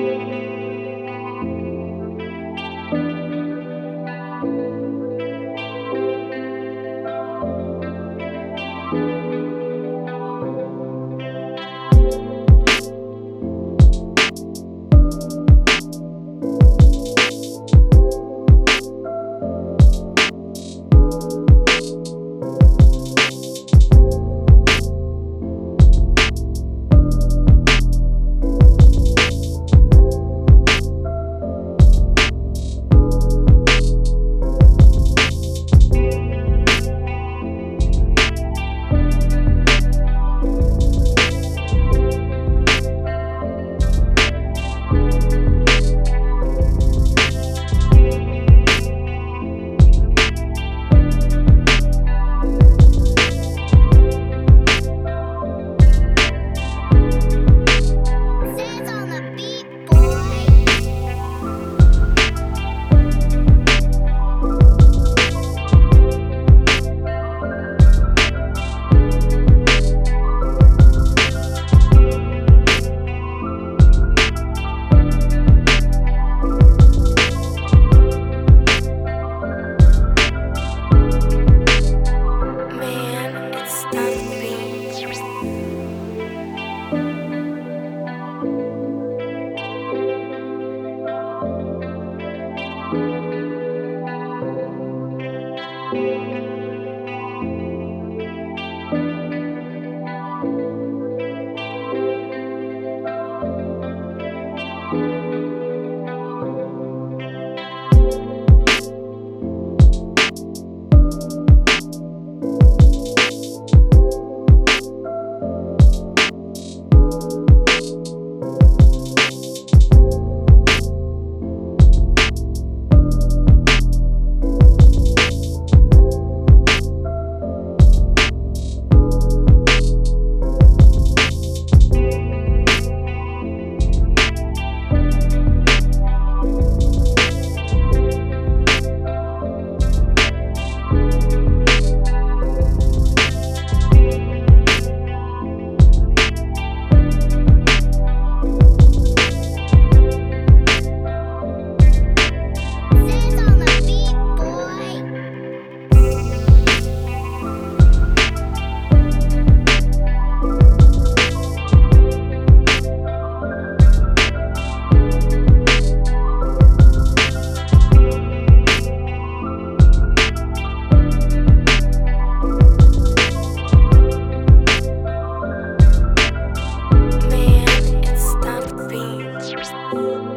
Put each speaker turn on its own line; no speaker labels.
Zeds Música beat.